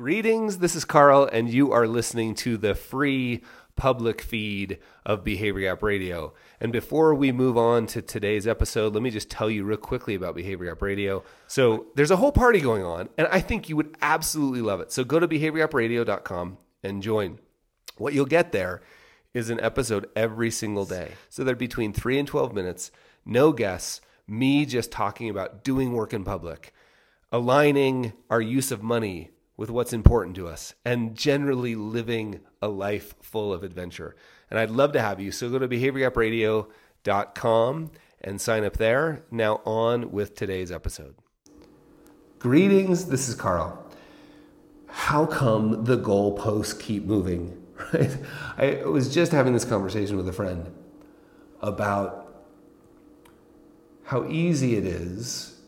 Greetings, this is Carl, and you are listening to the free public feed of Behavior Gap Radio. And before we move on to today's episode, let me just tell you real quickly about Behavior Gap Radio. So, there's a whole party going on, and I think you would absolutely love it. So, go to behaviorgapradio.com and join. What you'll get there is an episode every single day. So, they're between 3 and 12 minutes, no guests, me just talking about doing work in public, aligning our use of money with what's important to us and generally living a life full of adventure. And I'd love to have you. So go to behaviorgapradio.com and sign up there. Now, on with today's episode. Greetings, this is Carl. How come the goalposts keep moving? Right? I was just having this conversation with a friend about how easy it is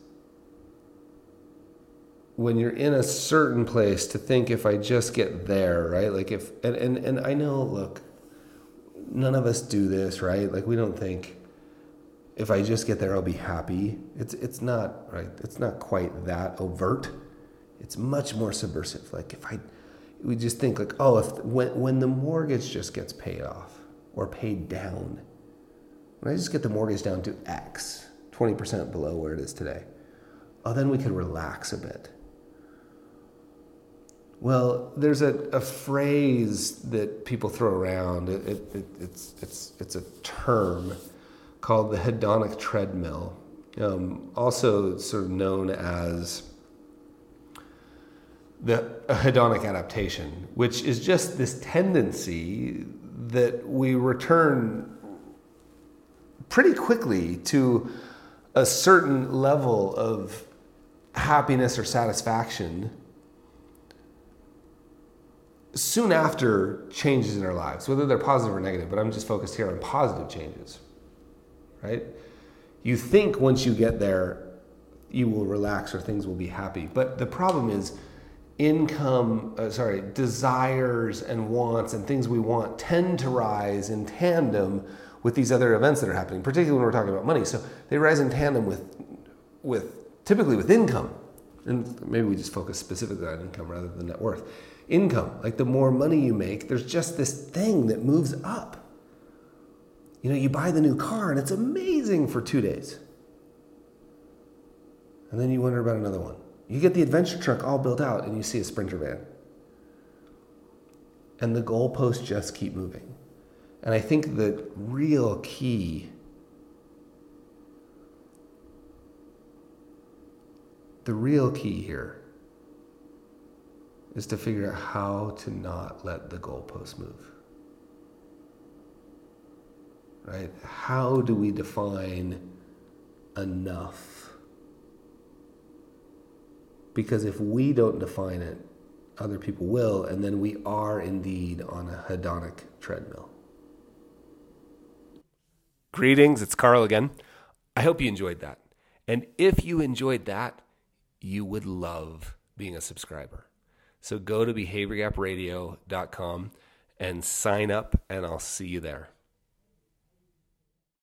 when you're in a certain place to think if I just get there, right? Like if and, and and I know, look, none of us do this, right? Like we don't think if I just get there I'll be happy. It's it's not right. It's not quite that overt. It's much more subversive. Like if I we just think like, oh, if when when the mortgage just gets paid off or paid down, when I just get the mortgage down to X, 20% below where it is today, oh, then we could relax a bit well, there's a, a phrase that people throw around. It, it, it, it's, it's, it's a term called the hedonic treadmill, um, also sort of known as the hedonic adaptation, which is just this tendency that we return pretty quickly to a certain level of happiness or satisfaction soon after changes in our lives, whether they're positive or negative, but I'm just focused here on positive changes, right? You think once you get there, you will relax or things will be happy. But the problem is, income, uh, sorry, desires and wants and things we want tend to rise in tandem with these other events that are happening, particularly when we're talking about money. So they rise in tandem with, with typically with income. And maybe we just focus specifically on income rather than net worth income. Like the more money you make, there's just this thing that moves up. You know, you buy the new car and it's amazing for two days. And then you wonder about another one. You get the adventure truck all built out and you see a sprinter van. And the goalposts just keep moving. And I think the real key the real key here is to figure out how to not let the goalpost move. Right? How do we define enough? Because if we don't define it, other people will, and then we are indeed on a hedonic treadmill. Greetings, it's Carl again. I hope you enjoyed that. And if you enjoyed that, you would love being a subscriber. So go to behaviorgapradio.com and sign up, and I'll see you there.